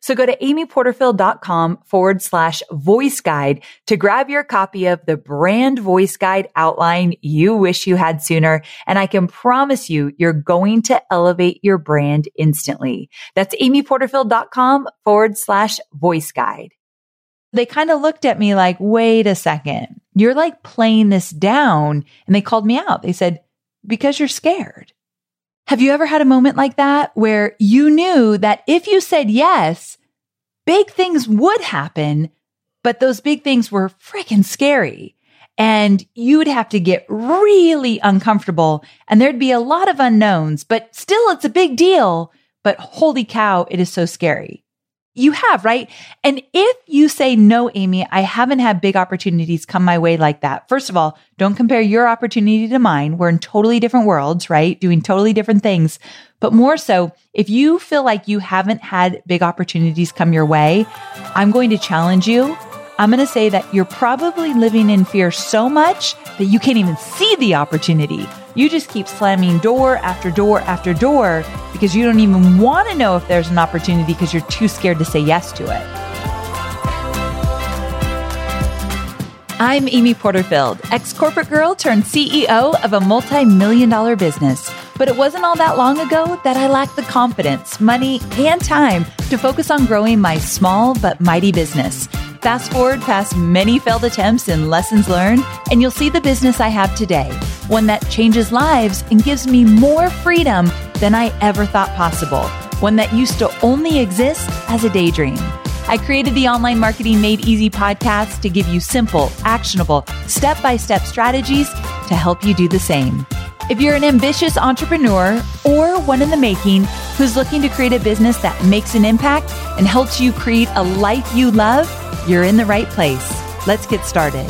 So go to amyporterfield.com forward slash voice guide to grab your copy of the brand voice guide outline you wish you had sooner. And I can promise you, you're going to elevate your brand instantly. That's amyporterfield.com forward slash voice guide. They kind of looked at me like, wait a second, you're like playing this down. And they called me out. They said, because you're scared. Have you ever had a moment like that where you knew that if you said yes, big things would happen, but those big things were freaking scary and you would have to get really uncomfortable and there'd be a lot of unknowns, but still it's a big deal. But holy cow, it is so scary you have, right? And if you say, no, Amy, I haven't had big opportunities come my way like that. First of all, don't compare your opportunity to mine. We're in totally different worlds, right? Doing totally different things. But more so, if you feel like you haven't had big opportunities come your way, I'm going to challenge you I'm going to say that you're probably living in fear so much that you can't even see the opportunity. You just keep slamming door after door after door because you don't even want to know if there's an opportunity because you're too scared to say yes to it. I'm Amy Porterfield, ex corporate girl turned CEO of a multi million dollar business. But it wasn't all that long ago that I lacked the confidence, money, and time to focus on growing my small but mighty business. Fast forward past many failed attempts and lessons learned, and you'll see the business I have today one that changes lives and gives me more freedom than I ever thought possible, one that used to only exist as a daydream. I created the Online Marketing Made Easy podcast to give you simple, actionable, step by step strategies to help you do the same. If you're an ambitious entrepreneur or one in the making who's looking to create a business that makes an impact and helps you create a life you love, you're in the right place. Let's get started.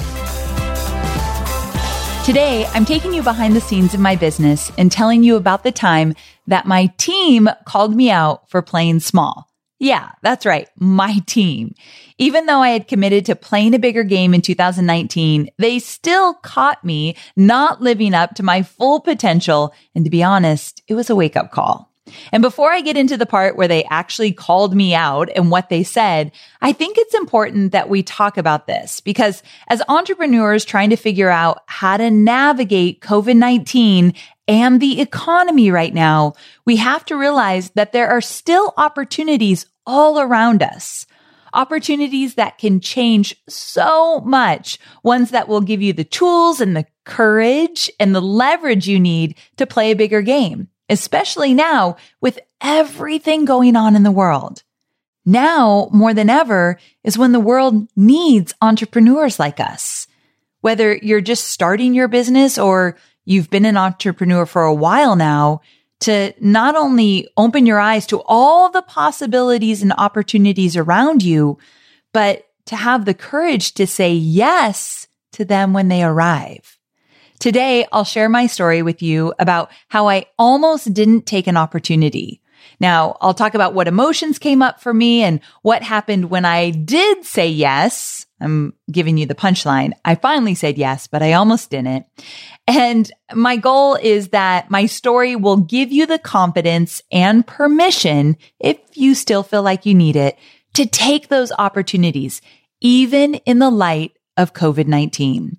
Today, I'm taking you behind the scenes of my business and telling you about the time that my team called me out for playing small. Yeah, that's right. My team. Even though I had committed to playing a bigger game in 2019, they still caught me not living up to my full potential. And to be honest, it was a wake up call. And before I get into the part where they actually called me out and what they said, I think it's important that we talk about this because as entrepreneurs trying to figure out how to navigate COVID-19 and the economy right now, we have to realize that there are still opportunities all around us. Opportunities that can change so much. Ones that will give you the tools and the courage and the leverage you need to play a bigger game, especially now with everything going on in the world. Now, more than ever, is when the world needs entrepreneurs like us. Whether you're just starting your business or you've been an entrepreneur for a while now to not only open your eyes to all the possibilities and opportunities around you, but to have the courage to say yes to them when they arrive. Today, I'll share my story with you about how I almost didn't take an opportunity. Now, I'll talk about what emotions came up for me and what happened when I did say yes I'm giving you the punchline. I finally said yes, but I almost didn't. And my goal is that my story will give you the confidence and permission, if you still feel like you need it, to take those opportunities, even in the light of COVID-19.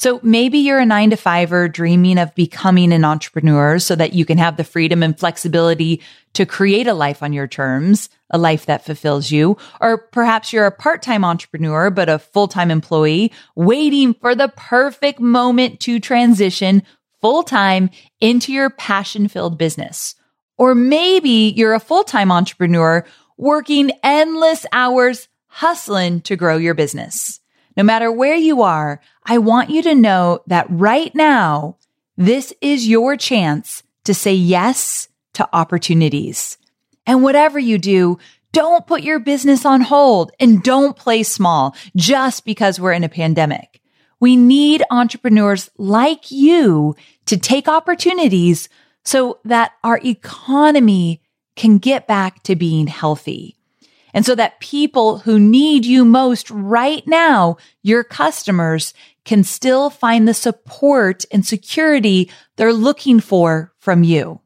So maybe you're a nine to fiver dreaming of becoming an entrepreneur so that you can have the freedom and flexibility to create a life on your terms, a life that fulfills you. Or perhaps you're a part-time entrepreneur, but a full-time employee waiting for the perfect moment to transition full time into your passion filled business. Or maybe you're a full time entrepreneur working endless hours hustling to grow your business. No matter where you are, I want you to know that right now, this is your chance to say yes to opportunities. And whatever you do, don't put your business on hold and don't play small just because we're in a pandemic. We need entrepreneurs like you to take opportunities so that our economy can get back to being healthy. And so that people who need you most right now, your customers, can still find the support and security they're looking for from you.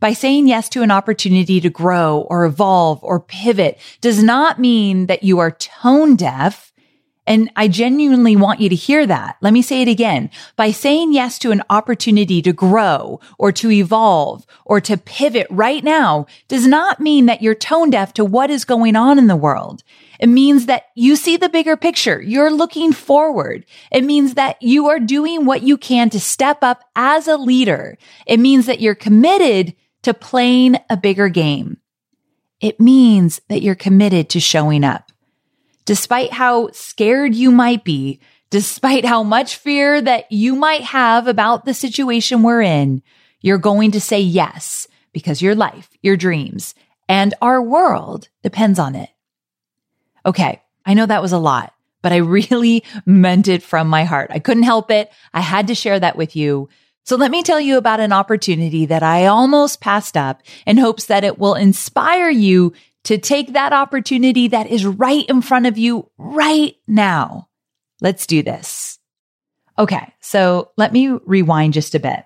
By saying yes to an opportunity to grow or evolve or pivot does not mean that you are tone deaf and I genuinely want you to hear that. Let me say it again. By saying yes to an opportunity to grow or to evolve or to pivot right now does not mean that you're tone deaf to what is going on in the world. It means that you see the bigger picture. You're looking forward. It means that you are doing what you can to step up as a leader. It means that you're committed to playing a bigger game. It means that you're committed to showing up despite how scared you might be, despite how much fear that you might have about the situation we're in, you're going to say yes because your life, your dreams, and our world depends on it. Okay. I know that was a lot, but I really meant it from my heart. I couldn't help it. I had to share that with you. So let me tell you about an opportunity that I almost passed up in hopes that it will inspire you to take that opportunity that is right in front of you right now. Let's do this. Okay. So let me rewind just a bit.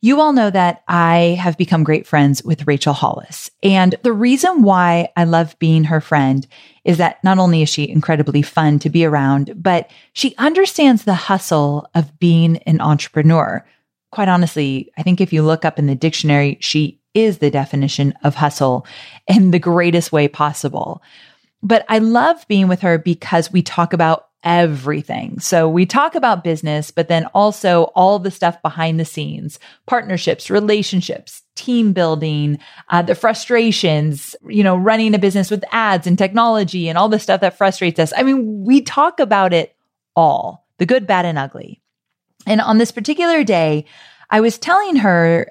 You all know that I have become great friends with Rachel Hollis. And the reason why I love being her friend is that not only is she incredibly fun to be around, but she understands the hustle of being an entrepreneur. Quite honestly, I think if you look up in the dictionary, she is the definition of hustle in the greatest way possible. But I love being with her because we talk about everything. So we talk about business, but then also all the stuff behind the scenes, partnerships, relationships, team building, uh, the frustrations, you know, running a business with ads and technology and all the stuff that frustrates us. I mean, we talk about it all, the good, bad, and ugly. And on this particular day, I was telling her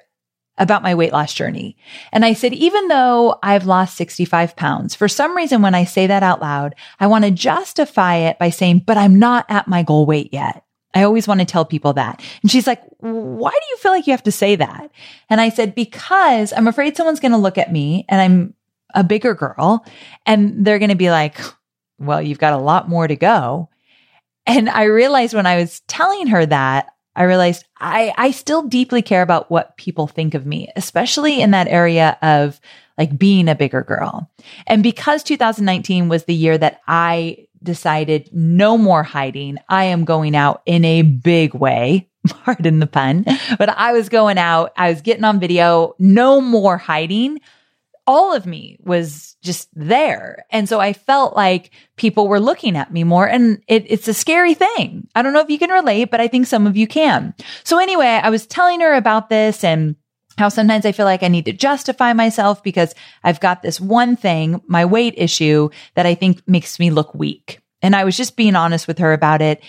about my weight loss journey. And I said, even though I've lost 65 pounds, for some reason, when I say that out loud, I want to justify it by saying, but I'm not at my goal weight yet. I always want to tell people that. And she's like, why do you feel like you have to say that? And I said, because I'm afraid someone's going to look at me and I'm a bigger girl and they're going to be like, well, you've got a lot more to go. And I realized when I was telling her that, I realized I, I still deeply care about what people think of me, especially in that area of like being a bigger girl. And because 2019 was the year that I decided no more hiding, I am going out in a big way. Pardon the pun, but I was going out. I was getting on video, no more hiding all of me was just there. And so I felt like people were looking at me more and it, it's a scary thing. I don't know if you can relate, but I think some of you can. So anyway, I was telling her about this and how sometimes I feel like I need to justify myself because I've got this one thing, my weight issue that I think makes me look weak. And I was just being honest with her about it.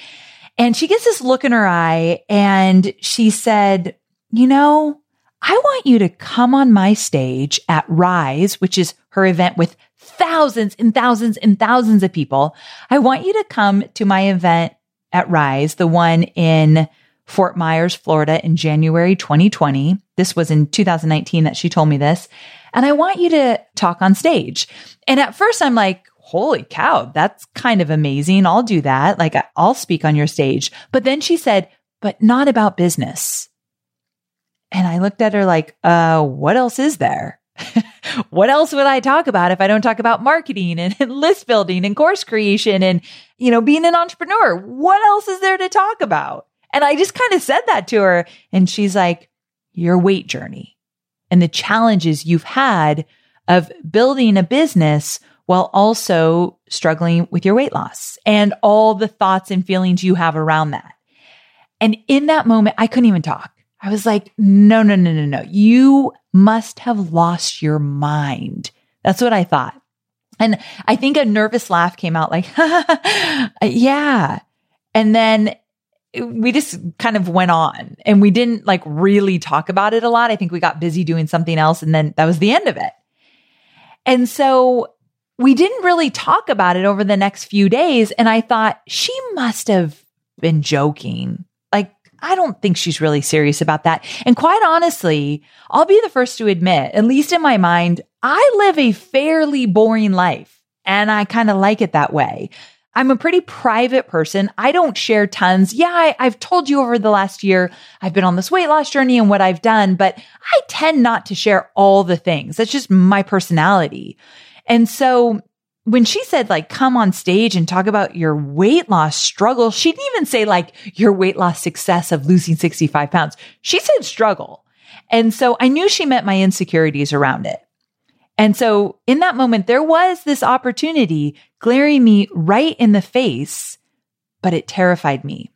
And she gets this look in her eye and she said, you know, I want you to come on my stage at Rise, which is her event with thousands and thousands and thousands of people. I want you to come to my event at Rise, the one in Fort Myers, Florida in January 2020. This was in 2019 that she told me this. And I want you to talk on stage. And at first I'm like, holy cow, that's kind of amazing. I'll do that. Like I'll speak on your stage. But then she said, but not about business. And I looked at her like, uh, what else is there? what else would I talk about if I don't talk about marketing and, and list building and course creation and, you know, being an entrepreneur? What else is there to talk about? And I just kind of said that to her. And she's like, your weight journey and the challenges you've had of building a business while also struggling with your weight loss and all the thoughts and feelings you have around that. And in that moment, I couldn't even talk. I was like, no, no, no, no, no. You must have lost your mind. That's what I thought. And I think a nervous laugh came out like, yeah. And then we just kind of went on and we didn't like really talk about it a lot. I think we got busy doing something else and then that was the end of it. And so we didn't really talk about it over the next few days. And I thought she must have been joking. I don't think she's really serious about that. And quite honestly, I'll be the first to admit, at least in my mind, I live a fairly boring life and I kind of like it that way. I'm a pretty private person. I don't share tons. Yeah, I, have told you over the last year, I've been on this weight loss journey and what I've done, but I tend not to share all the things. That's just my personality. And so when she said like come on stage and talk about your weight loss struggle, she didn't even say like your weight loss success of losing 65 pounds. She said struggle. And so I knew she meant my insecurities around it. And so in that moment, there was this opportunity glaring me right in the face, but it terrified me.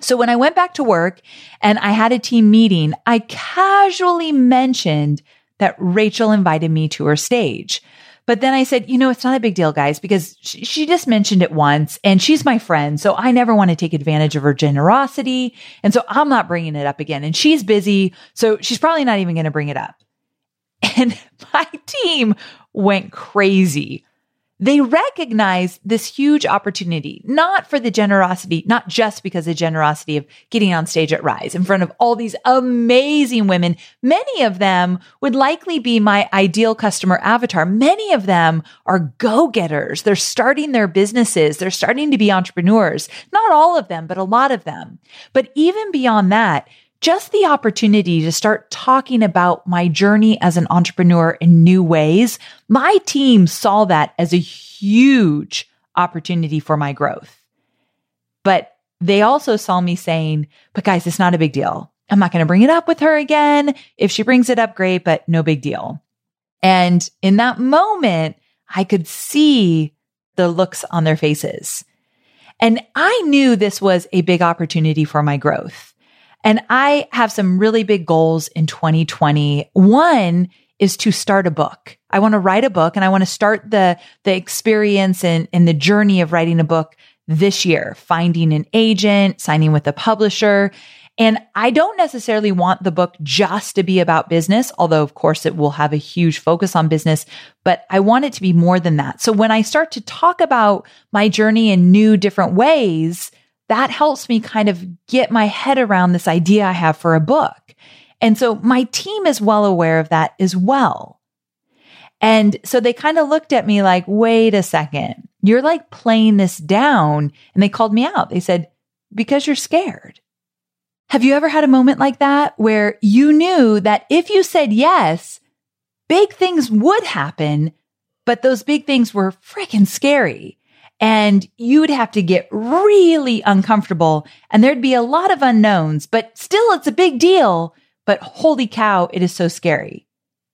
So when I went back to work and I had a team meeting, I casually mentioned that Rachel invited me to her stage. But then I said, you know, it's not a big deal, guys, because she, she, just mentioned it once and she's my friend. So I never want to take advantage of her generosity. And so I'm not bringing it up again. And she's busy. So she's probably not even going to bring it up. And my team went crazy. They recognize this huge opportunity, not for the generosity, not just because of the generosity of getting on stage at Rise in front of all these amazing women. Many of them would likely be my ideal customer avatar. Many of them are go-getters. They're starting their businesses. They're starting to be entrepreneurs. Not all of them, but a lot of them. But even beyond that, just the opportunity to start talking about my journey as an entrepreneur in new ways, my team saw that as a huge opportunity for my growth. But they also saw me saying, but guys, it's not a big deal. I'm not going to bring it up with her again. If she brings it up, great, but no big deal. And in that moment, I could see the looks on their faces. And I knew this was a big opportunity for my growth. And I have some really big goals in 2020. One is to start a book. I want to write a book and I want to start the, the experience and, and the journey of writing a book this year, finding an agent, signing with a publisher. And I don't necessarily want the book just to be about business, although of course it will have a huge focus on business, but I want it to be more than that. So when I start to talk about my journey in new different ways, that helps me kind of get my head around this idea I have for a book. And so my team is well aware of that as well. And so they kind of looked at me like, wait a second, you're like playing this down. And they called me out. They said, because you're scared. Have you ever had a moment like that where you knew that if you said yes, big things would happen, but those big things were freaking scary? And you'd have to get really uncomfortable and there'd be a lot of unknowns, but still it's a big deal. But holy cow, it is so scary.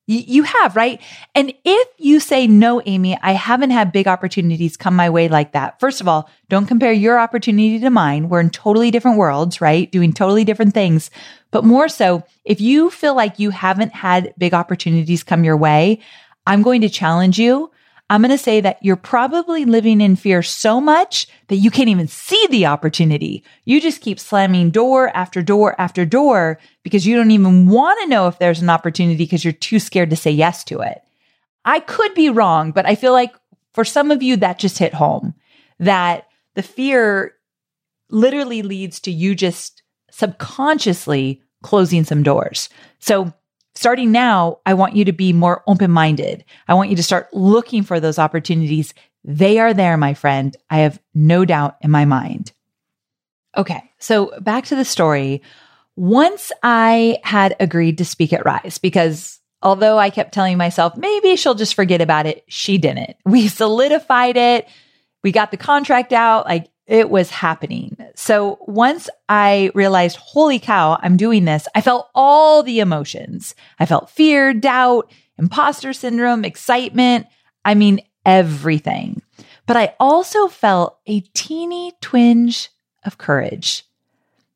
You have, right? And if you say, no, Amy, I haven't had big opportunities come my way like that. First of all, don't compare your opportunity to mine. We're in totally different worlds, right? Doing totally different things. But more so, if you feel like you haven't had big opportunities come your way, I'm going to challenge you I'm going to say that you're probably living in fear so much that you can't even see the opportunity. You just keep slamming door after door after door because you don't even want to know if there's an opportunity because you're too scared to say yes to it. I could be wrong, but I feel like for some of you that just hit home that the fear literally leads to you just subconsciously closing some doors. So starting now, I want you to be more open minded. I want you to start looking for those opportunities. They are there, my friend. I have no doubt in my mind. Okay. So back to the story. Once I had agreed to speak at Rise, because although I kept telling myself, maybe she'll just forget about it, she didn't. We solidified it. We got the contract out. Like it was happening. So once I realized, holy cow, I'm doing this, I felt all the emotions. I felt fear, doubt, imposter syndrome, excitement. I mean, everything. But I also felt a teeny twinge of courage.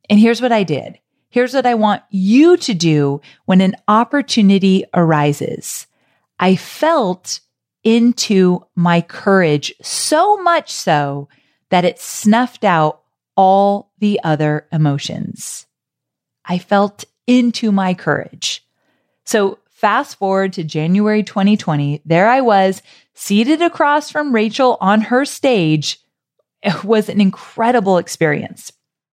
And here's what I did. Here's what I want you to do when an opportunity arises. I felt into my courage so much so that it snuffed out all the other emotions. I felt into my courage. So fast forward to January 2020, there I was seated across from Rachel on her stage. It was an incredible experience.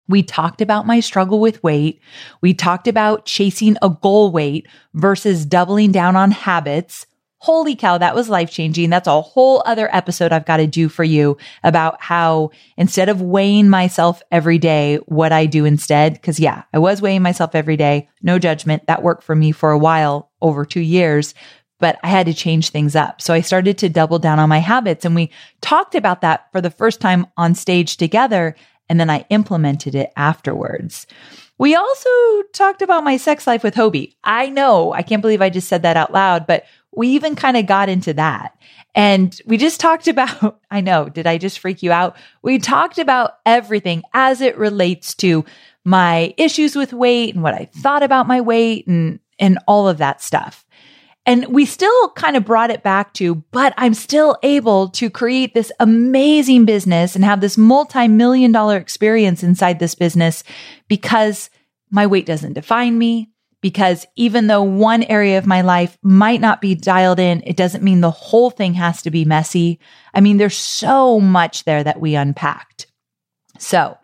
We talked about my struggle with weight. We talked about chasing a goal weight versus doubling down on habits. Holy cow, that was life changing. That's a whole other episode I've got to do for you about how instead of weighing myself every day, what I do instead. Cause yeah, I was weighing myself every day. No judgment. That worked for me for a while, over two years, but I had to change things up. So I started to double down on my habits and we talked about that for the first time on stage together. And then I implemented it afterwards. We also talked about my sex life with Hobie. I know, I can't believe I just said that out loud, but we even kind of got into that. And we just talked about, I know, did I just freak you out? We talked about everything as it relates to my issues with weight and what I thought about my weight and, and all of that stuff. And we still kind of brought it back to, but I'm still able to create this amazing business and have this multi-million dollar experience inside this business because my weight doesn't define me because even though one area of my life might not be dialed in, it doesn't mean the whole thing has to be messy. I mean, there's so much there that we unpacked. So,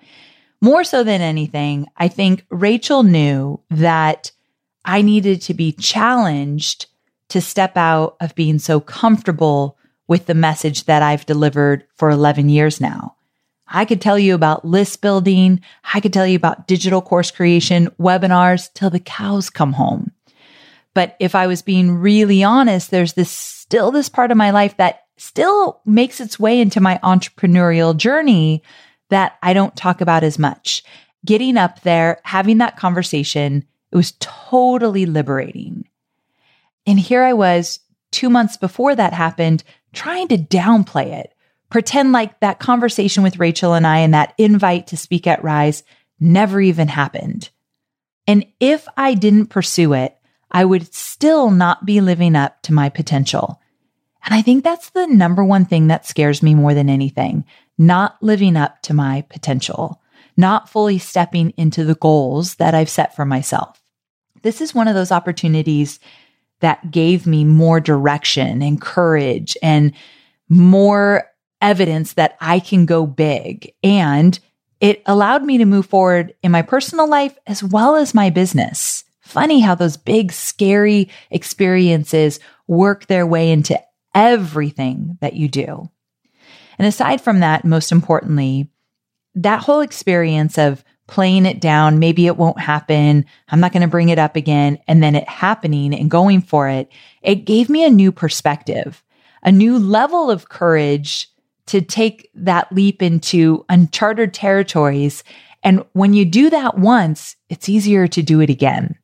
more so than anything, I think Rachel knew that I needed to be challenged to step out of being so comfortable with the message that I've delivered for 11 years now. I could tell you about list building. I could tell you about digital course creation, webinars till the cows come home. But if I was being really honest, there's this still this part of my life that still makes its way into my entrepreneurial journey that I don't talk about as much. Getting up there, having that conversation, it was totally liberating. And here I was two months before that happened, trying to downplay it, pretend like that conversation with Rachel and I and that invite to speak at Rise never even happened. And if I didn't pursue it, I would still not be living up to my potential. And I think that's the number one thing that scares me more than anything not living up to my potential, not fully stepping into the goals that I've set for myself. This is one of those opportunities that gave me more direction and courage and more evidence that I can go big. And it allowed me to move forward in my personal life as well as my business. Funny how those big, scary experiences work their way into everything that you do. And aside from that, most importantly, that whole experience of playing it down, maybe it won't happen. I'm not going to bring it up again. And then it happening and going for it. It gave me a new perspective, a new level of courage to take that leap into uncharted territories. And when you do that once, it's easier to do it again.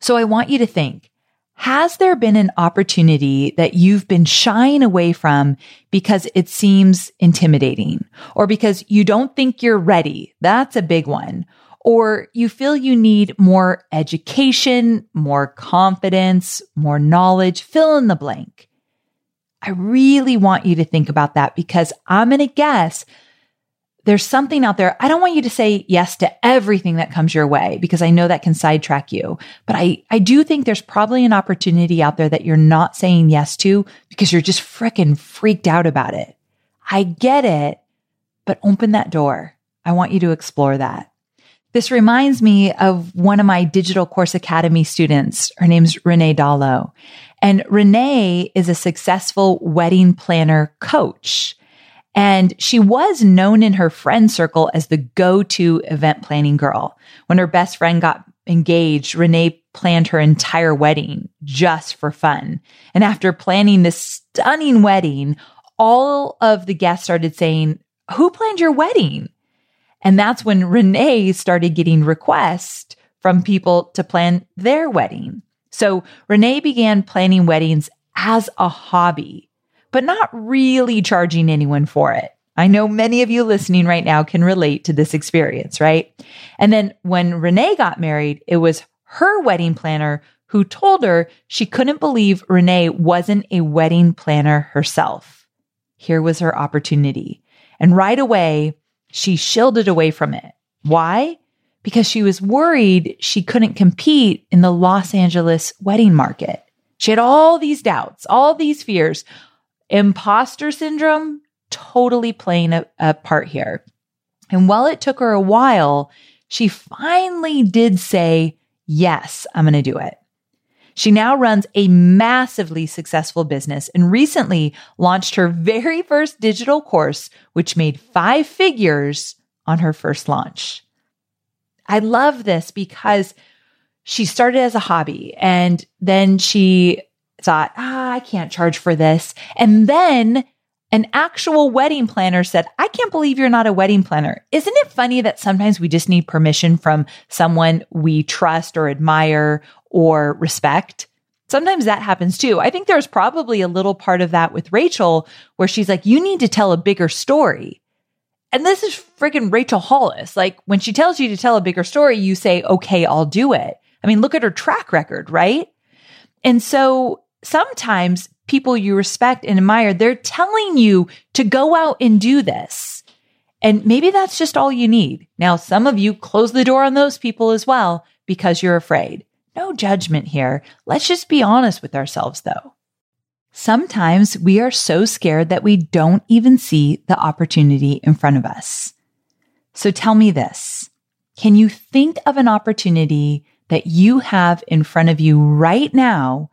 So I want you to think, has there been an opportunity that you've been shying away from because it seems intimidating or because you don't think you're ready? That's a big one. Or you feel you need more education, more confidence, more knowledge, fill in the blank. I really want you to think about that because I'm going to guess there's something out there. I don't want you to say yes to everything that comes your way because I know that can sidetrack you. But I, I do think there's probably an opportunity out there that you're not saying yes to because you're just freaking freaked out about it. I get it, but open that door. I want you to explore that. This reminds me of one of my Digital Course Academy students. Her name's Renee Dallo. And Renee is a successful wedding planner coach. And she was known in her friend circle as the go-to event planning girl. When her best friend got engaged, Renee planned her entire wedding just for fun. And after planning this stunning wedding, all of the guests started saying, who planned your wedding? And that's when Renee started getting requests from people to plan their wedding. So Renee began planning weddings as a hobby, but not really charging anyone for it. I know many of you listening right now can relate to this experience, right? And then when Renee got married, it was her wedding planner who told her she couldn't believe Renee wasn't a wedding planner herself. Here was her opportunity. And right away, she shielded away from it. Why? Because she was worried she couldn't compete in the Los Angeles wedding market. She had all these doubts, all these fears. Imposter syndrome totally playing a, a part here. And while it took her a while, she finally did say, Yes, I'm going to do it. She now runs a massively successful business and recently launched her very first digital course, which made five figures on her first launch. I love this because she started as a hobby and then she thought, ah, I can't charge for this. And then an actual wedding planner said, I can't believe you're not a wedding planner. Isn't it funny that sometimes we just need permission from someone we trust or admire or respect? Sometimes that happens too. I think there's probably a little part of that with Rachel where she's like, you need to tell a bigger story. And this is freaking Rachel Hollis. Like when she tells you to tell a bigger story, you say, okay, I'll do it. I mean, look at her track record, right? And so sometimes people you respect and admire, they're telling you to go out and do this. And maybe that's just all you need. Now, some of you close the door on those people as well because you're afraid. No judgment here. Let's just be honest with ourselves though. Sometimes we are so scared that we don't even see the opportunity in front of us. So tell me this. Can you think of an opportunity that you have in front of you right now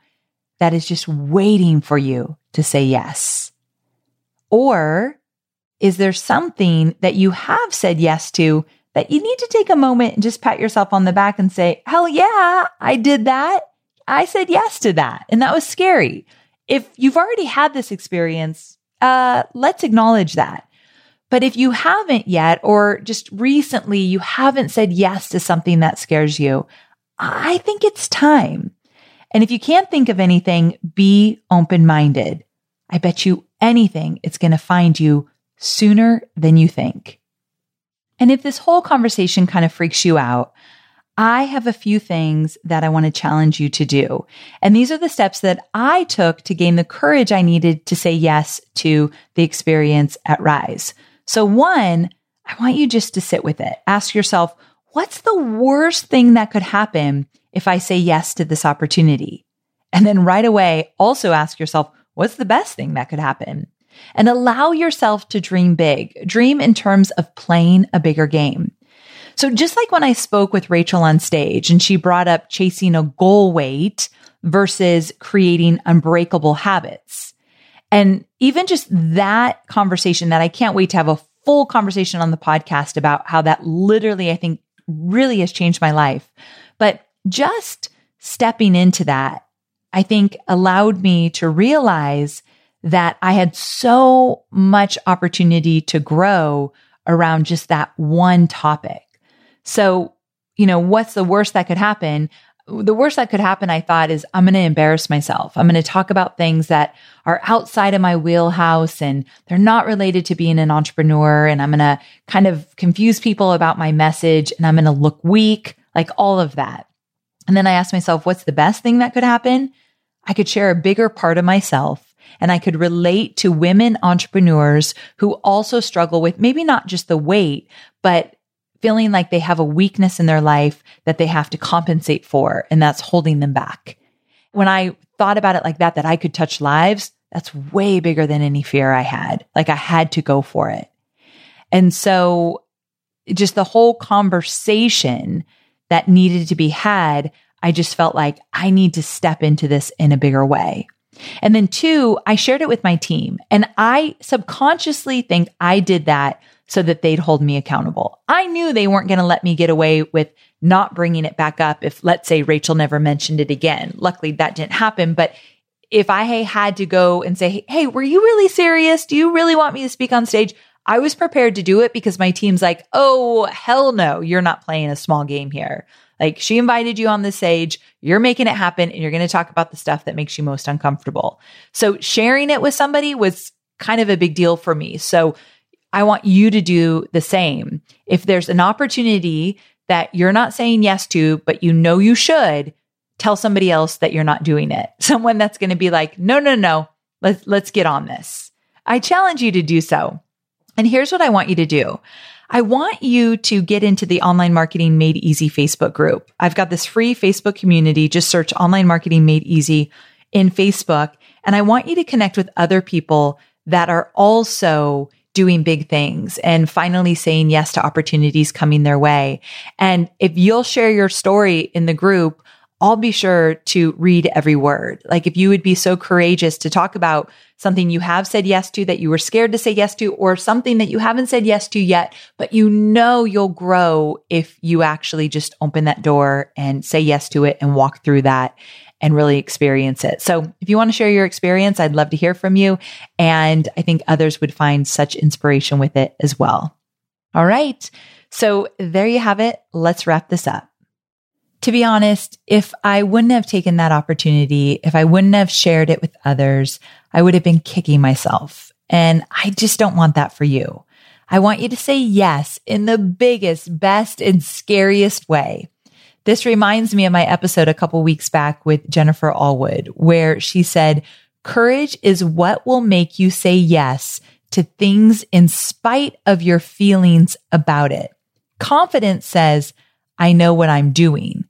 that is just waiting for you to say yes? Or is there something that you have said yes to that you need to take a moment and just pat yourself on the back and say, hell yeah, I did that. I said yes to that. And that was scary. If you've already had this experience, uh, let's acknowledge that. But if you haven't yet, or just recently you haven't said yes to something that scares you, I think it's time. And if you can't think of anything, be open minded. I bet you anything it's going to find you sooner than you think. And if this whole conversation kind of freaks you out, I have a few things that I want to challenge you to do. And these are the steps that I took to gain the courage I needed to say yes to the experience at Rise. So one, I want you just to sit with it. Ask yourself, what's the worst thing that could happen if I say yes to this opportunity? And then right away, also ask yourself, what's the best thing that could happen? And allow yourself to dream big. Dream in terms of playing a bigger game. So just like when I spoke with Rachel on stage and she brought up chasing a goal weight versus creating unbreakable habits. And even just that conversation that I can't wait to have a full conversation on the podcast about how that literally, I think really has changed my life. But just stepping into that, I think allowed me to realize that I had so much opportunity to grow around just that one topic. So, you know, what's the worst that could happen? The worst that could happen, I thought, is I'm going to embarrass myself. I'm going to talk about things that are outside of my wheelhouse and they're not related to being an entrepreneur. And I'm going to kind of confuse people about my message and I'm going to look weak, like all of that. And then I asked myself, what's the best thing that could happen? I could share a bigger part of myself and I could relate to women entrepreneurs who also struggle with maybe not just the weight, but feeling like they have a weakness in their life that they have to compensate for, and that's holding them back. When I thought about it like that, that I could touch lives, that's way bigger than any fear I had. Like I had to go for it. And so just the whole conversation that needed to be had, I just felt like I need to step into this in a bigger way. And then two, I shared it with my team and I subconsciously think I did that so that they'd hold me accountable. I knew they weren't going to let me get away with not bringing it back up if, let's say, Rachel never mentioned it again. Luckily, that didn't happen. But if I had to go and say, Hey, were you really serious? Do you really want me to speak on stage? I was prepared to do it because my team's like, Oh, hell no, you're not playing a small game here. Like she invited you on the stage, you're making it happen and you're going to talk about the stuff that makes you most uncomfortable. So sharing it with somebody was kind of a big deal for me. So I want you to do the same. If there's an opportunity that you're not saying yes to, but you know you should, tell somebody else that you're not doing it. Someone that's going to be like, no, no, no, let's, let's get on this. I challenge you to do so. And here's what I want you to do. I want you to get into the online marketing made easy Facebook group. I've got this free Facebook community. Just search online marketing made easy in Facebook. And I want you to connect with other people that are also doing big things and finally saying yes to opportunities coming their way. And if you'll share your story in the group, I'll be sure to read every word. Like if you would be so courageous to talk about something you have said yes to that you were scared to say yes to, or something that you haven't said yes to yet, but you know you'll grow if you actually just open that door and say yes to it and walk through that and really experience it. So if you want to share your experience, I'd love to hear from you. And I think others would find such inspiration with it as well. All right. So there you have it. Let's wrap this up. To be honest, if I wouldn't have taken that opportunity, if I wouldn't have shared it with others, I would have been kicking myself. And I just don't want that for you. I want you to say yes in the biggest, best, and scariest way. This reminds me of my episode a couple weeks back with Jennifer Allwood, where she said, courage is what will make you say yes to things in spite of your feelings about it. Confidence says, I know what I'm doing.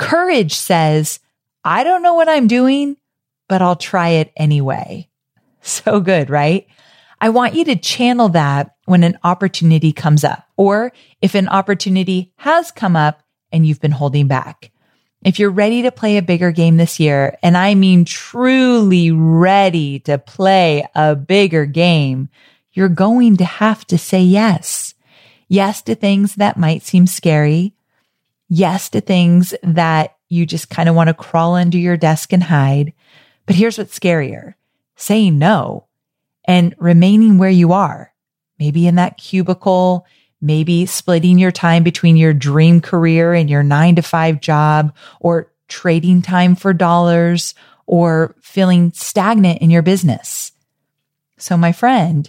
Courage says, I don't know what I'm doing, but I'll try it anyway. So good, right? I want you to channel that when an opportunity comes up, or if an opportunity has come up and you've been holding back. If you're ready to play a bigger game this year, and I mean truly ready to play a bigger game, you're going to have to say yes. Yes to things that might seem scary. Yes to things that you just kind of want to crawl under your desk and hide. But here's what's scarier saying no and remaining where you are, maybe in that cubicle, maybe splitting your time between your dream career and your nine to five job or trading time for dollars or feeling stagnant in your business. So my friend,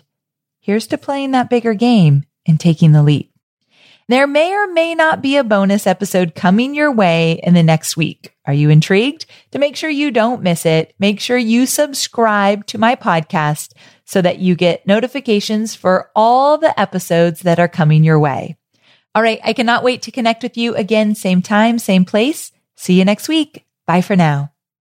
here's to playing that bigger game and taking the leap. There may or may not be a bonus episode coming your way in the next week. Are you intrigued? To make sure you don't miss it, make sure you subscribe to my podcast so that you get notifications for all the episodes that are coming your way. All right. I cannot wait to connect with you again. Same time, same place. See you next week. Bye for now.